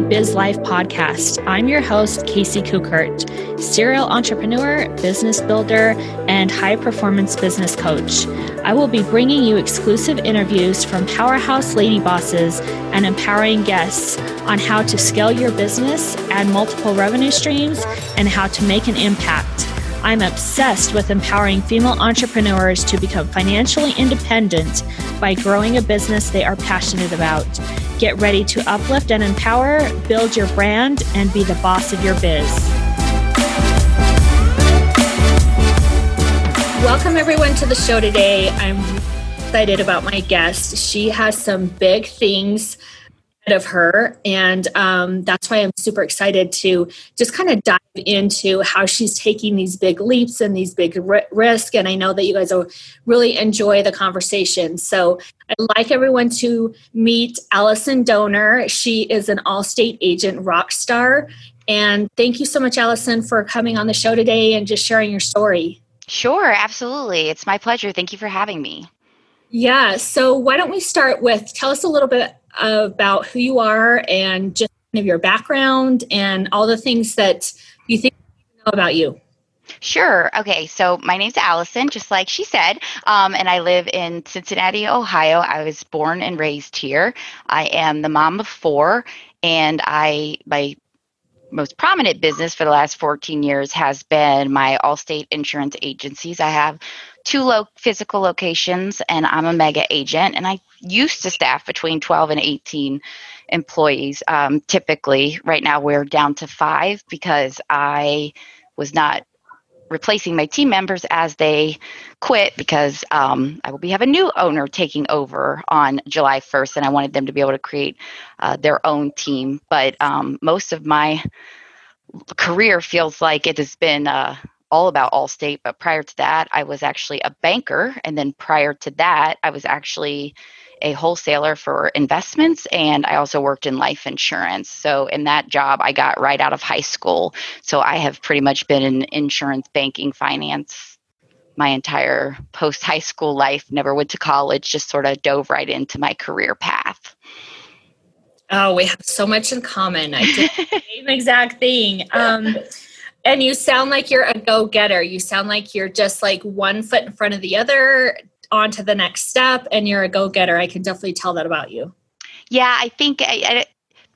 Biz Life podcast. I'm your host, Casey Kukert, serial entrepreneur, business builder, and high performance business coach. I will be bringing you exclusive interviews from powerhouse lady bosses and empowering guests on how to scale your business, add multiple revenue streams, and how to make an impact. I'm obsessed with empowering female entrepreneurs to become financially independent by growing a business they are passionate about. Get ready to uplift and empower, build your brand, and be the boss of your biz. Welcome, everyone, to the show today. I'm excited about my guest. She has some big things of her. And um, that's why I'm super excited to just kind of dive into how she's taking these big leaps and these big r- risks. And I know that you guys will really enjoy the conversation. So I'd like everyone to meet Allison Doner. She is an Allstate agent rock star. And thank you so much, Allison, for coming on the show today and just sharing your story. Sure, absolutely. It's my pleasure. Thank you for having me. Yeah. So, why don't we start with tell us a little bit about who you are and just kind of your background and all the things that you think you know about you. Sure. Okay. So my name's Allison, just like she said, um, and I live in Cincinnati, Ohio. I was born and raised here. I am the mom of four, and I my most prominent business for the last 14 years has been my Allstate insurance agencies. I have two lo- physical locations, and I'm a mega agent. And I used to staff between 12 and 18 employees. Um, typically, right now we're down to five because I was not replacing my team members as they quit because um, I will be have a new owner taking over on July 1st, and I wanted them to be able to create uh, their own team. But um, most of my career feels like it has been uh, all about Allstate, but prior to that, I was actually a banker. And then prior to that, I was actually a wholesaler for investments and I also worked in life insurance. So, in that job, I got right out of high school. So, I have pretty much been in insurance, banking, finance my entire post high school life, never went to college, just sort of dove right into my career path. Oh, we have so much in common. I did the same exact thing. Um, and you sound like you're a go getter. You sound like you're just like one foot in front of the other, on to the next step, and you're a go getter. I can definitely tell that about you. Yeah, I think I, I,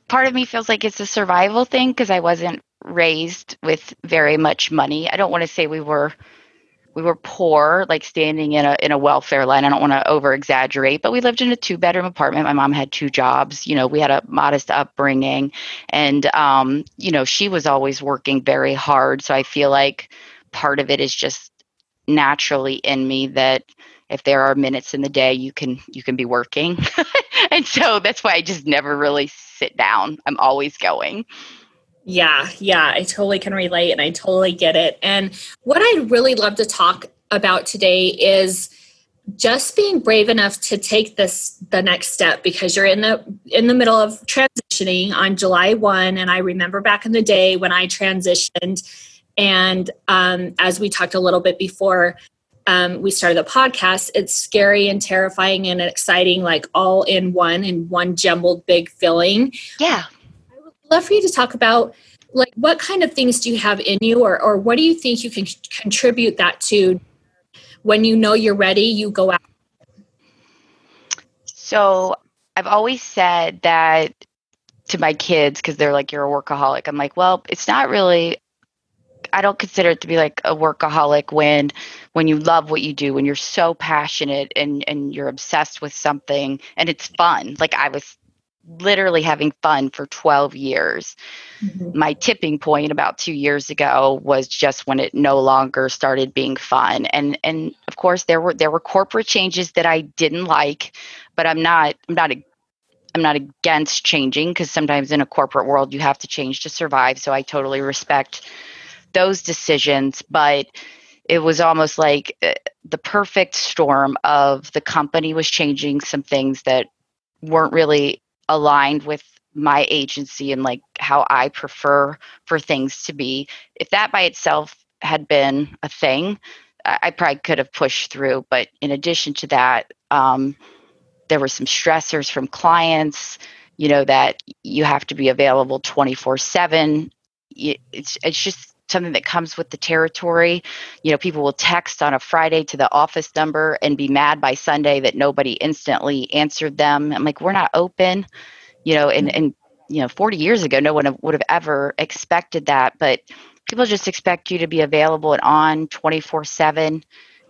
part of me feels like it's a survival thing because I wasn't raised with very much money. I don't want to say we were we were poor, like standing in a in a welfare line. I don't want to over exaggerate, but we lived in a two bedroom apartment. My mom had two jobs. You know, we had a modest upbringing, and um, you know, she was always working very hard. So I feel like part of it is just naturally in me that if there are minutes in the day you can you can be working and so that's why i just never really sit down i'm always going yeah, yeah, I totally can relate and I totally get it. And what I'd really love to talk about today is just being brave enough to take this the next step because you're in the in the middle of transitioning on July 1 and I remember back in the day when I transitioned. And um, as we talked a little bit before um, we started the podcast it's scary and terrifying and exciting like all in one in one jumbled big feeling yeah love for you to talk about like what kind of things do you have in you or, or what do you think you can contribute that to when you know you're ready you go out? So i've always said that to my kids because they're like you're a workaholic. I'm like well it's not really i don't consider it to be like a workaholic when when you love what you do when you're so passionate and and you're obsessed with something and it's fun. Like i was literally having fun for 12 years. Mm-hmm. My tipping point about 2 years ago was just when it no longer started being fun. And and of course there were there were corporate changes that I didn't like, but I'm not I'm not a, I'm not against changing because sometimes in a corporate world you have to change to survive. So I totally respect those decisions, but it was almost like uh, the perfect storm of the company was changing some things that weren't really aligned with my agency and like how I prefer for things to be. If that by itself had been a thing, I probably could have pushed through. But in addition to that, um, there were some stressors from clients. you know that you have to be available 24 7 it's it's just something that comes with the territory. You know people will text on a friday to the office number and be mad by sunday that nobody instantly answered them. I'm like we're not open. You know and mm-hmm. and you know 40 years ago no one would have ever expected that but people just expect you to be available and on 24 7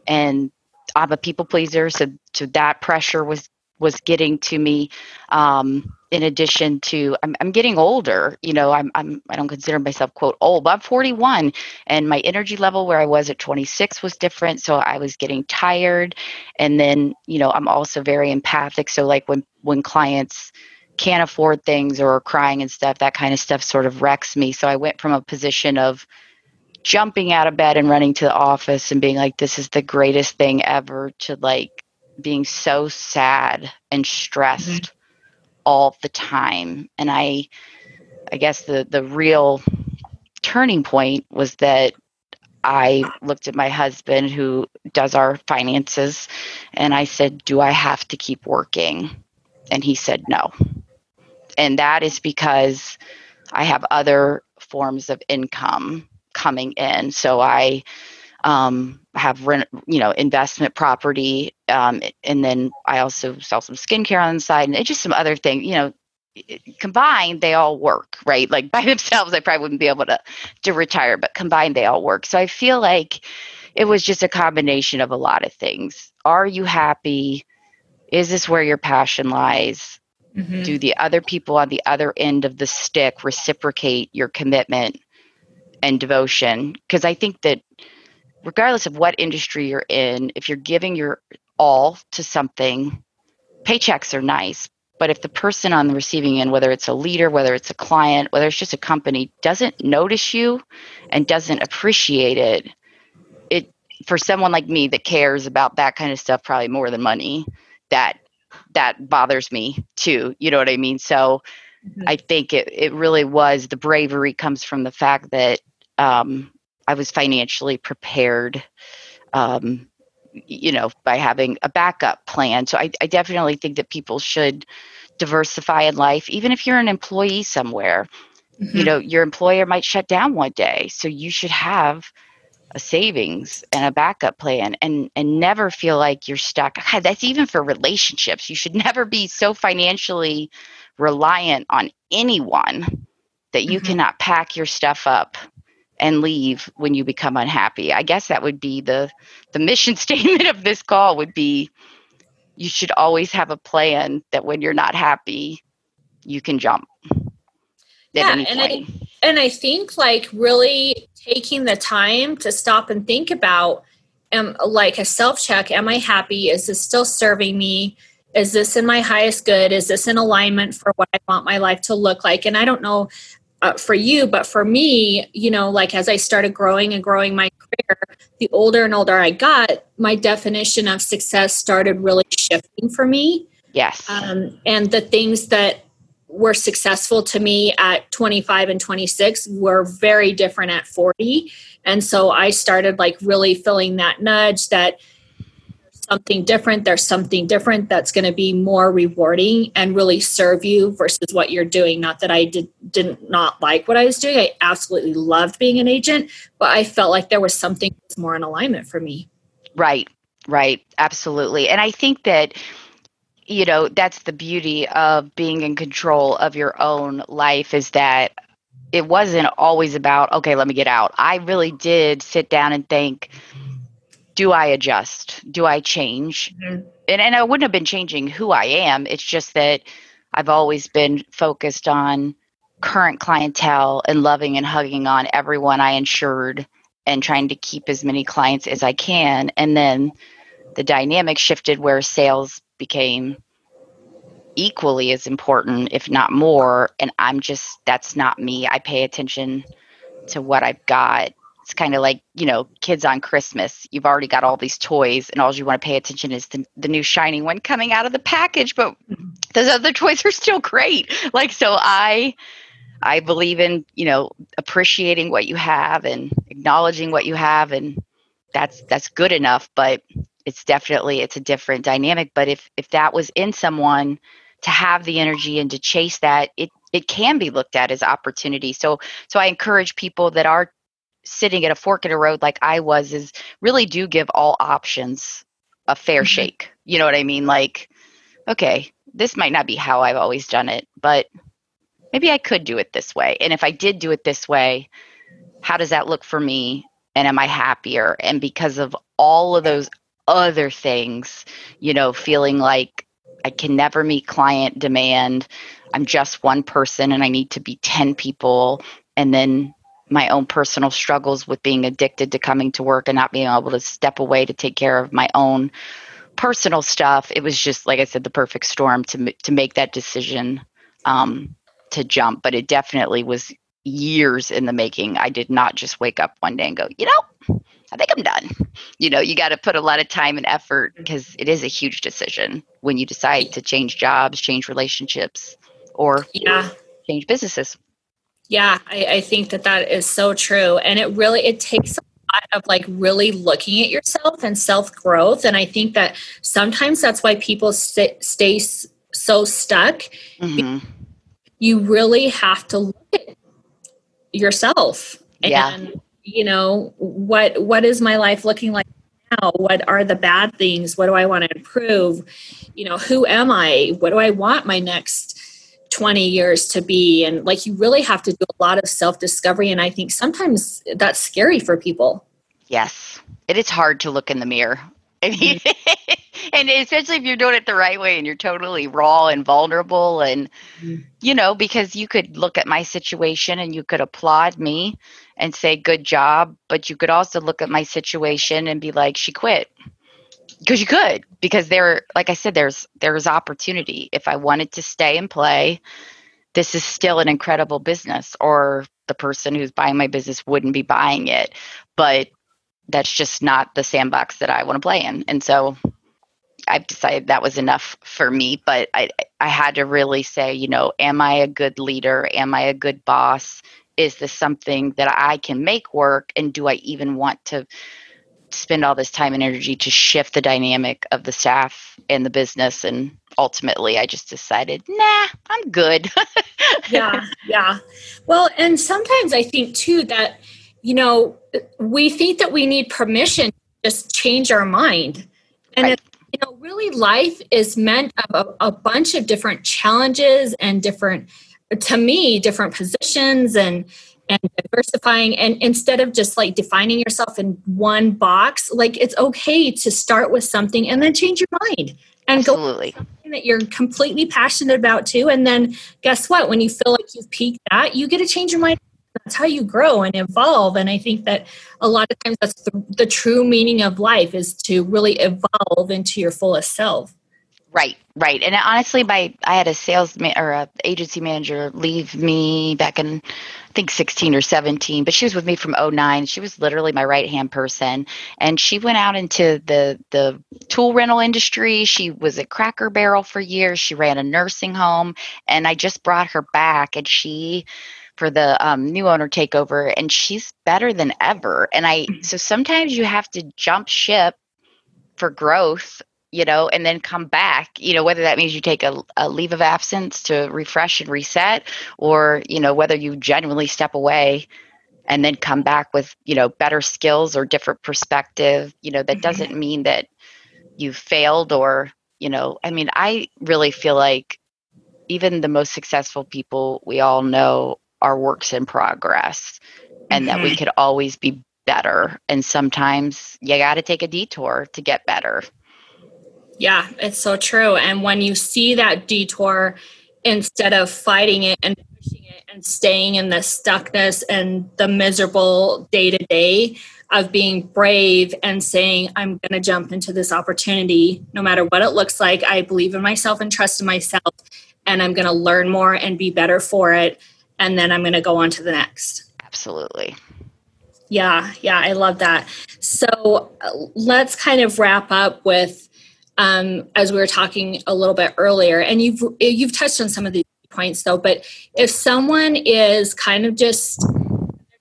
and i'm a people pleaser so so that pressure was was getting to me um, in addition to I'm, I'm getting older you know I'm, I'm i don't consider myself quote old but i'm 41 and my energy level where i was at 26 was different so i was getting tired and then you know i'm also very empathic so like when when clients can't afford things or are crying and stuff that kind of stuff sort of wrecks me so i went from a position of jumping out of bed and running to the office and being like this is the greatest thing ever to like being so sad and stressed mm-hmm. all the time. And i i guess the the real turning point was that i looked at my husband who does our finances and i said do i have to keep working? And he said no. And that is because i have other forms of income coming in. So i um, have rent, you know, investment property, um, and then I also sell some skincare on the side, and just some other things. You know, combined they all work, right? Like by themselves, I probably wouldn't be able to to retire, but combined they all work. So I feel like it was just a combination of a lot of things. Are you happy? Is this where your passion lies? Mm-hmm. Do the other people on the other end of the stick reciprocate your commitment and devotion? Because I think that regardless of what industry you're in, if you're giving your all to something, paychecks are nice. But if the person on the receiving end, whether it's a leader, whether it's a client, whether it's just a company, doesn't notice you and doesn't appreciate it, it for someone like me that cares about that kind of stuff probably more than money, that that bothers me too. You know what I mean? So mm-hmm. I think it, it really was the bravery comes from the fact that um, I was financially prepared, um, you know, by having a backup plan. So I, I definitely think that people should diversify in life, even if you're an employee somewhere. Mm-hmm. You know, your employer might shut down one day, so you should have a savings and a backup plan and and never feel like you're stuck God, that's even for relationships you should never be so financially reliant on anyone that you mm-hmm. cannot pack your stuff up and leave when you become unhappy. I guess that would be the the mission statement of this call would be you should always have a plan that when you're not happy, you can jump. yeah, and I, and I think like really taking the time to stop and think about am like a self check am i happy is this still serving me is this in my highest good is this in alignment for what i want my life to look like and i don't know uh, for you but for me you know like as i started growing and growing my career the older and older i got my definition of success started really shifting for me. Yes. Um, and the things that were successful to me at 25 and 26 were very different at 40 and so i started like really feeling that nudge that something different there's something different that's going to be more rewarding and really serve you versus what you're doing. Not that i did didn't not like what i was doing i absolutely loved being an agent but i felt like there was something more in alignment for me. Right right absolutely. And i think that you know that's the beauty of being in control of your own life is that it wasn't always about okay let me get out. I really did sit down and think do I adjust? Do I change? Mm-hmm. And, and I wouldn't have been changing who I am. It's just that I've always been focused on current clientele and loving and hugging on everyone I insured and trying to keep as many clients as I can. And then the dynamic shifted where sales became equally as important, if not more. And I'm just, that's not me. I pay attention to what I've got it's kind of like you know kids on christmas. You've already got all these toys and all you want to pay attention is the, the new shiny one coming out of the package but mm-hmm. those other toys are still great. Like so i i believe in you know appreciating what you have and acknowledging what you have and that's that's good enough but it's definitely it's a different dynamic. But if if that was in someone to have the energy and to chase that it it can be looked at as opportunity. So so i encourage people that are sitting at a fork in a road like i was is really do give all options a fair mm-hmm. shake you know what i mean like okay this might not be how i've always done it but maybe i could do it this way and if i did do it this way how does that look for me and am i happier and because of all of those other things you know feeling like i can never meet client demand i'm just one person and i need to be 10 people and then my own personal struggles with being addicted to coming to work and not being able to step away to take care of my own personal stuff it was just like i said the perfect storm to to make that decision um, to jump but it definitely was years in the making. I did not just wake up one day and go, you know, I think I'm done. You know, you got to put a lot of time and effort because it is a huge decision when you decide to change jobs, change relationships, or yeah. change businesses. Yeah, I, I think that that is so true. And it really, it takes a lot of like really looking at yourself and self growth. And I think that sometimes that's why people st- stay so stuck. Mm-hmm. You really have to look at yourself yeah. and you know what what is my life looking like now what are the bad things what do i want to improve you know who am i what do i want my next 20 years to be and like you really have to do a lot of self discovery and i think sometimes that's scary for people yes it is hard to look in the mirror I mean, mm-hmm. and especially if you're doing it the right way and you're totally raw and vulnerable and mm-hmm. you know because you could look at my situation and you could applaud me and say good job but you could also look at my situation and be like she quit because you could because there like i said there's there's opportunity if i wanted to stay and play this is still an incredible business or the person who's buying my business wouldn't be buying it but that's just not the sandbox that I want to play in. And so I've decided that was enough for me, but I I had to really say, you know, am I a good leader? Am I a good boss? Is this something that I can make work and do I even want to spend all this time and energy to shift the dynamic of the staff and the business and ultimately I just decided, nah, I'm good. yeah, yeah. Well, and sometimes I think too that you know, we think that we need permission to just change our mind. And right. you know, really life is meant of a, a bunch of different challenges and different to me, different positions and and diversifying and instead of just like defining yourself in one box like it's okay to start with something and then change your mind and Absolutely. go that you're completely passionate about too and then guess what? When you feel like you've peaked at you get to change your mind. That's how you grow and evolve and i think that a lot of times that's the, the, true meaning of life is to really evolve into your fullest self right right. And honestly my i had a sales ma- or a agency manager leave me back in i think 16 or 17 but she was with me from 09 she was literally my right hand person. And she went out into the the tool rental industry. She was at cracker barrel for years. She ran a nursing home. And i just brought her back. And she for the um, new owner takeover, and she's better than ever. And I mm-hmm. so sometimes you have to jump ship for growth, you know, and then come back. You know, whether that means you take a, a leave of absence to refresh and reset, or you know, whether you genuinely step away and then come back with you know better skills or different perspective. You know, that mm-hmm. doesn't mean that you failed or you know. I mean, I really feel like even the most successful people we all know are works in progress and mm-hmm. that we mm-hmm. could always be better. And sometimes you got to take a detour to get better. Yeah, it's so true. And when you see that detour, instead of fighting it and pushing it and staying in the stuckness and the miserable day to day, of being brave and saying, I'm going to jump into this opportunity no matter what it looks like. I believe in myself and trust in myself, and I'm going to learn more and be better for it and then I'm going to go on to the next. Absolutely. Yeah, yeah, I love that. So uh, let's kind of wrap up with, um, as we were talking a little bit earlier, and you've you've touched on some of these points though. But if someone is kind of just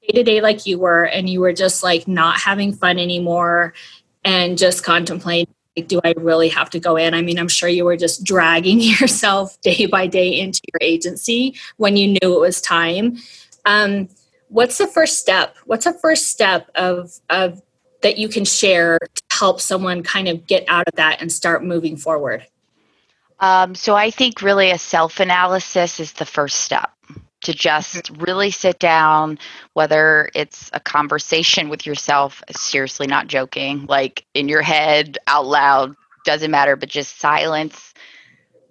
day to day like you were, and you were just like not having fun anymore, and just contemplating like, do I really have to go in? I mean, I'm sure you were just dragging yourself day by day into your agency when you knew it was time. Um, what's the first step? What's a first step of of that you can share to help someone kind of get out of that and start moving forward? Um, so I think really a self analysis is the first step to just mm-hmm. really sit down, whether it's a conversation with yourself, seriously, not joking, like in your head, out loud, doesn't matter, but just silence,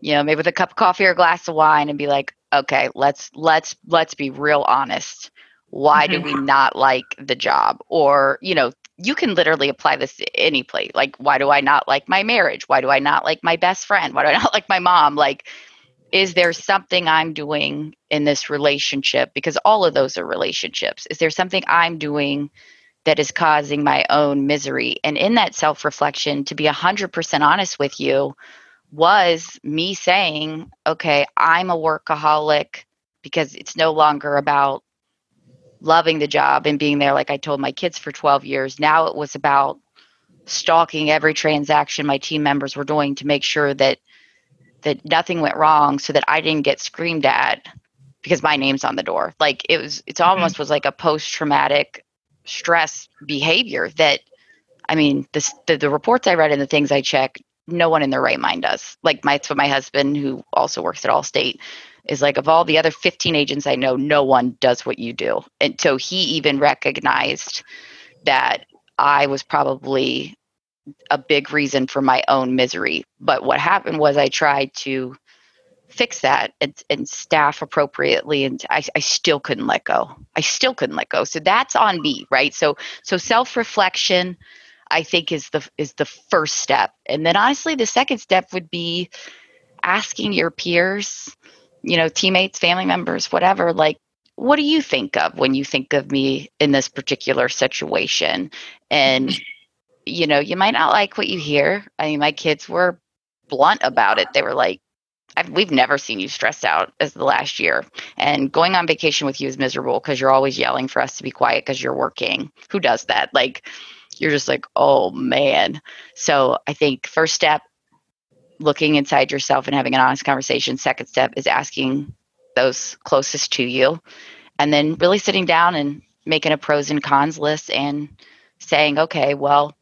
you know, maybe with a cup of coffee or a glass of wine and be like, okay, let's let's let's be real honest. Why do we mm-hmm. not like the job? Or, you know, you can literally apply this to any place. Like, why do I not like my marriage? Why do I not like my best friend? Why do I not like my mom? Like, is there something I'm doing in this relationship? Because all of those are relationships. Is there something I'm doing that is causing my own misery? And in that self reflection, to be 100% honest with you, was me saying, okay, I'm a workaholic because it's no longer about loving the job and being there like I told my kids for 12 years. Now it was about stalking every transaction my team members were doing to make sure that that nothing went wrong so that I didn't get screamed at because my name's on the door. Like it was it's mm-hmm. almost mm-hmm. was like a post traumatic stress behavior that I mean, this, the, the reports I read and the things I check, no one in their right mind does. Like my, it's what my husband, who also works at Allstate, is like of all the other 15 agents I know, no one does what you do. And so he even recognized that I was probably a big reason for my own misery. But what happened was I tried to fix that and, and staff appropriately and I, I still couldn't let go i still couldn't let go so that's on me right so so self-reflection i think is the is the first step and then honestly the second step would be asking your peers you know, teammates, family members, whatever, like, what do you think of when you think of me in this particular situation? And, you know, you might not like what you hear. I mean, my kids were blunt about it. They were like, we've never seen you stressed out as the last year. And going on vacation with you is miserable because you're always yelling for us to be quiet because you're working. Who does that? Like, you're just like, oh man. So I think first step, looking inside yourself and having an honest conversation. Second step is asking those closest to you. And then really sitting down and making a pros and cons list and saying, okay, well,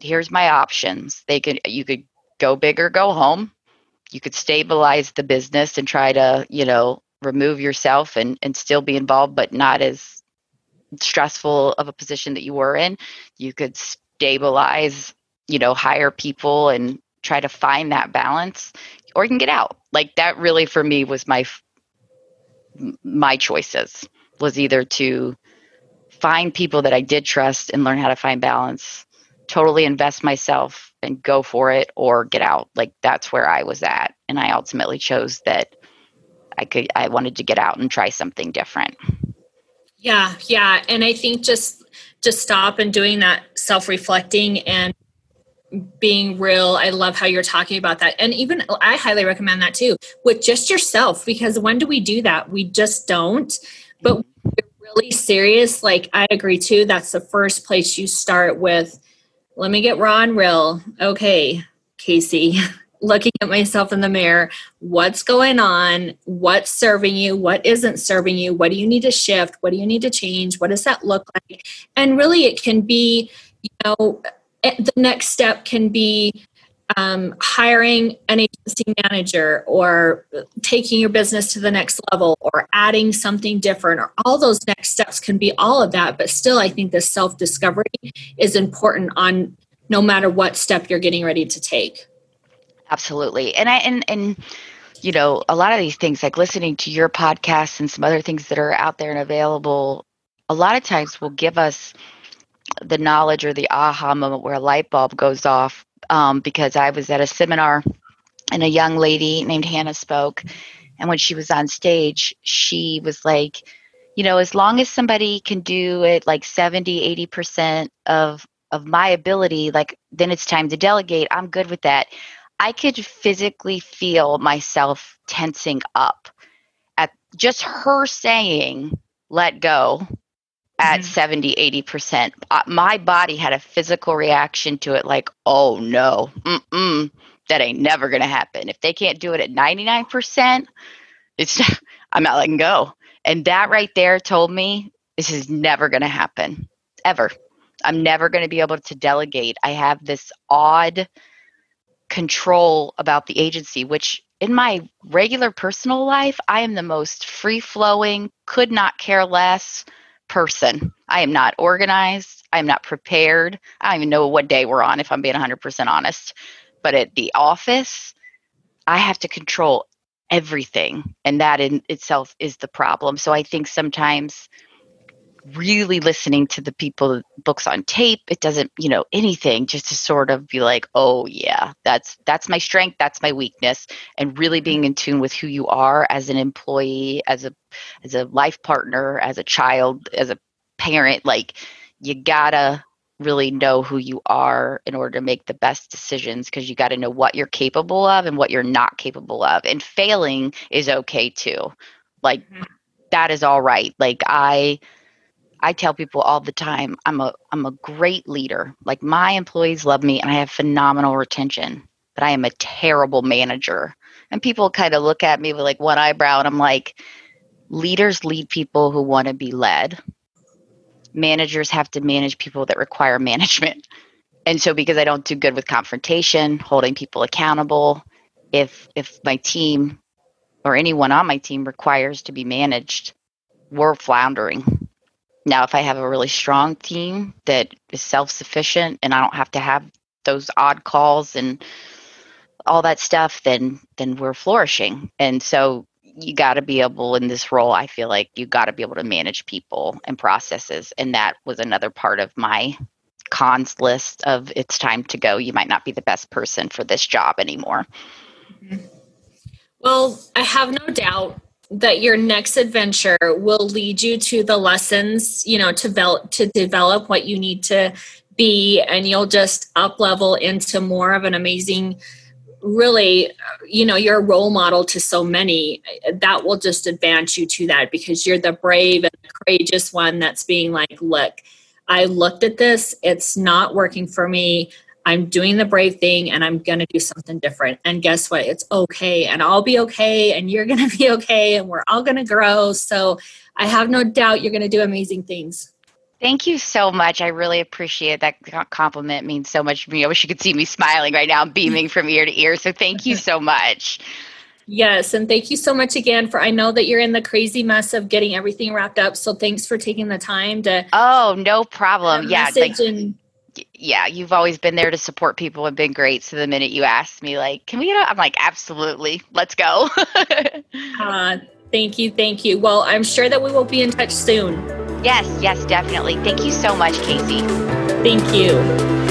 here's my options. They could you could go big or go home. You could stabilize the business and try to, you know, remove yourself and, and still be involved, but not as stressful of a position that you were in. You could stabilize, you know, hire people and try to find that balance or you can get out. Like that really for me was my my choices was either to find people that i did trust and learn how to find balance totally invest myself and go for it or get out. Like that's where i was at and i ultimately chose that i could i wanted to get out and try something different. Yeah yeah and i think just just stop and doing that self-reflecting and being real. I love how you're talking about that. And even I highly recommend that too with just yourself because when do we do that? We just don't. But really serious, like I agree too, that's the first place you start with let me get raw and real. Okay, Casey, looking at myself in the mirror, what's going on? What's serving you? What isn't serving you? What do you need to shift? What do you need to change? What does that look like? And really, it can be, you know, the next step can be um, hiring an agency manager or taking your business to the next level or adding something different or all those next steps can be all of that but still i think the self discovery is important on no matter what step you're getting ready to take. Absolutely. And i and and you know a lot of these things like listening to your podcast and some other things that are out there and available a lot of times will give us the knowledge or the aha moment where a light bulb goes off um, because I was at a seminar and a young lady named Hannah spoke. And when she was on stage, she was like, you know, as long as somebody can do it like 70, 80% of of my ability, like then it's time to delegate. I'm good with that. I could physically feel myself tensing up at just her saying, let go at mm-hmm. 70 80% uh, my body had a physical reaction to it like oh no mm-mm, that ain't never gonna happen. If they can't do it at 99% it's i'm not letting go. And that right there told me this is never gonna happen ever. I'm never gonna be able to delegate. I have this odd control about the agency which in my regular personal life i am the most free flowing could not care less person. I am not organized. I am not prepared. I don't even know what day we're on, if I'm being 100% honest. But at the office, I have to control everything. And that in itself is the problem. So I think sometimes really listening to the people books on tape it doesn't you know anything just to sort of be like oh yeah that's that's my strength that's my weakness and really being in tune with who you are as an employee as a as a life partner as a child as a parent like you gotta really know who you are in order to make the best decisions because you got to know what you're capable of and what you're not capable of and failing is okay too. Like mm-hmm. that is all right. Like i I tell people all the time, I'm a I'm a great leader. Like my employees love me and I have phenomenal retention, but I am a terrible manager. And people kind of look at me with like one eyebrow and I'm like, leaders lead people who want to be led. Managers have to manage people that require management. And so because I don't do good with confrontation, holding people accountable, if if my team or anyone on my team requires to be managed, we're floundering now, if I have a really strong team that is self sufficient and I don't have to have those odd calls and all that stuff, then then we're flourishing. And so you got to be able in this role. I feel like you got to be able to manage people and processes, and that was another part of my cons list of it's time to go. You might not be the best person for this job anymore. Well, I have no doubt that your next adventure will lead you to the lessons you know to develop to develop what you need to be and you'll just up level into more of an amazing really you know you're a role model to so many. That will just advance you to that because you're the brave and courageous one that's being like look i looked at this. It's not working for me I'm doing the brave thing and I'm going to do something different. And guess what? It's okay. And I'll be okay. And you're going to be okay. And we're all going to grow. So I have no doubt you're going to do amazing things. Thank you so much. I really appreciate that compliment. It means so much to me. I wish you could see me smiling right now, beaming from ear to ear. So thank you so much. Yes, and thank you so much again for I know that you're in the crazy mess of getting everything wrapped up. So thanks for taking the time to Oh, no problem. Yeah, like, and yeah, you've always been there to support people and been great. So the minute you asked me, like, can we get I'm like, absolutely, let's go. uh, thank you. Thank you. Well, I'm sure that we will be in touch soon. Yes, yes, definitely. Thank you so much, Casey. Thank you.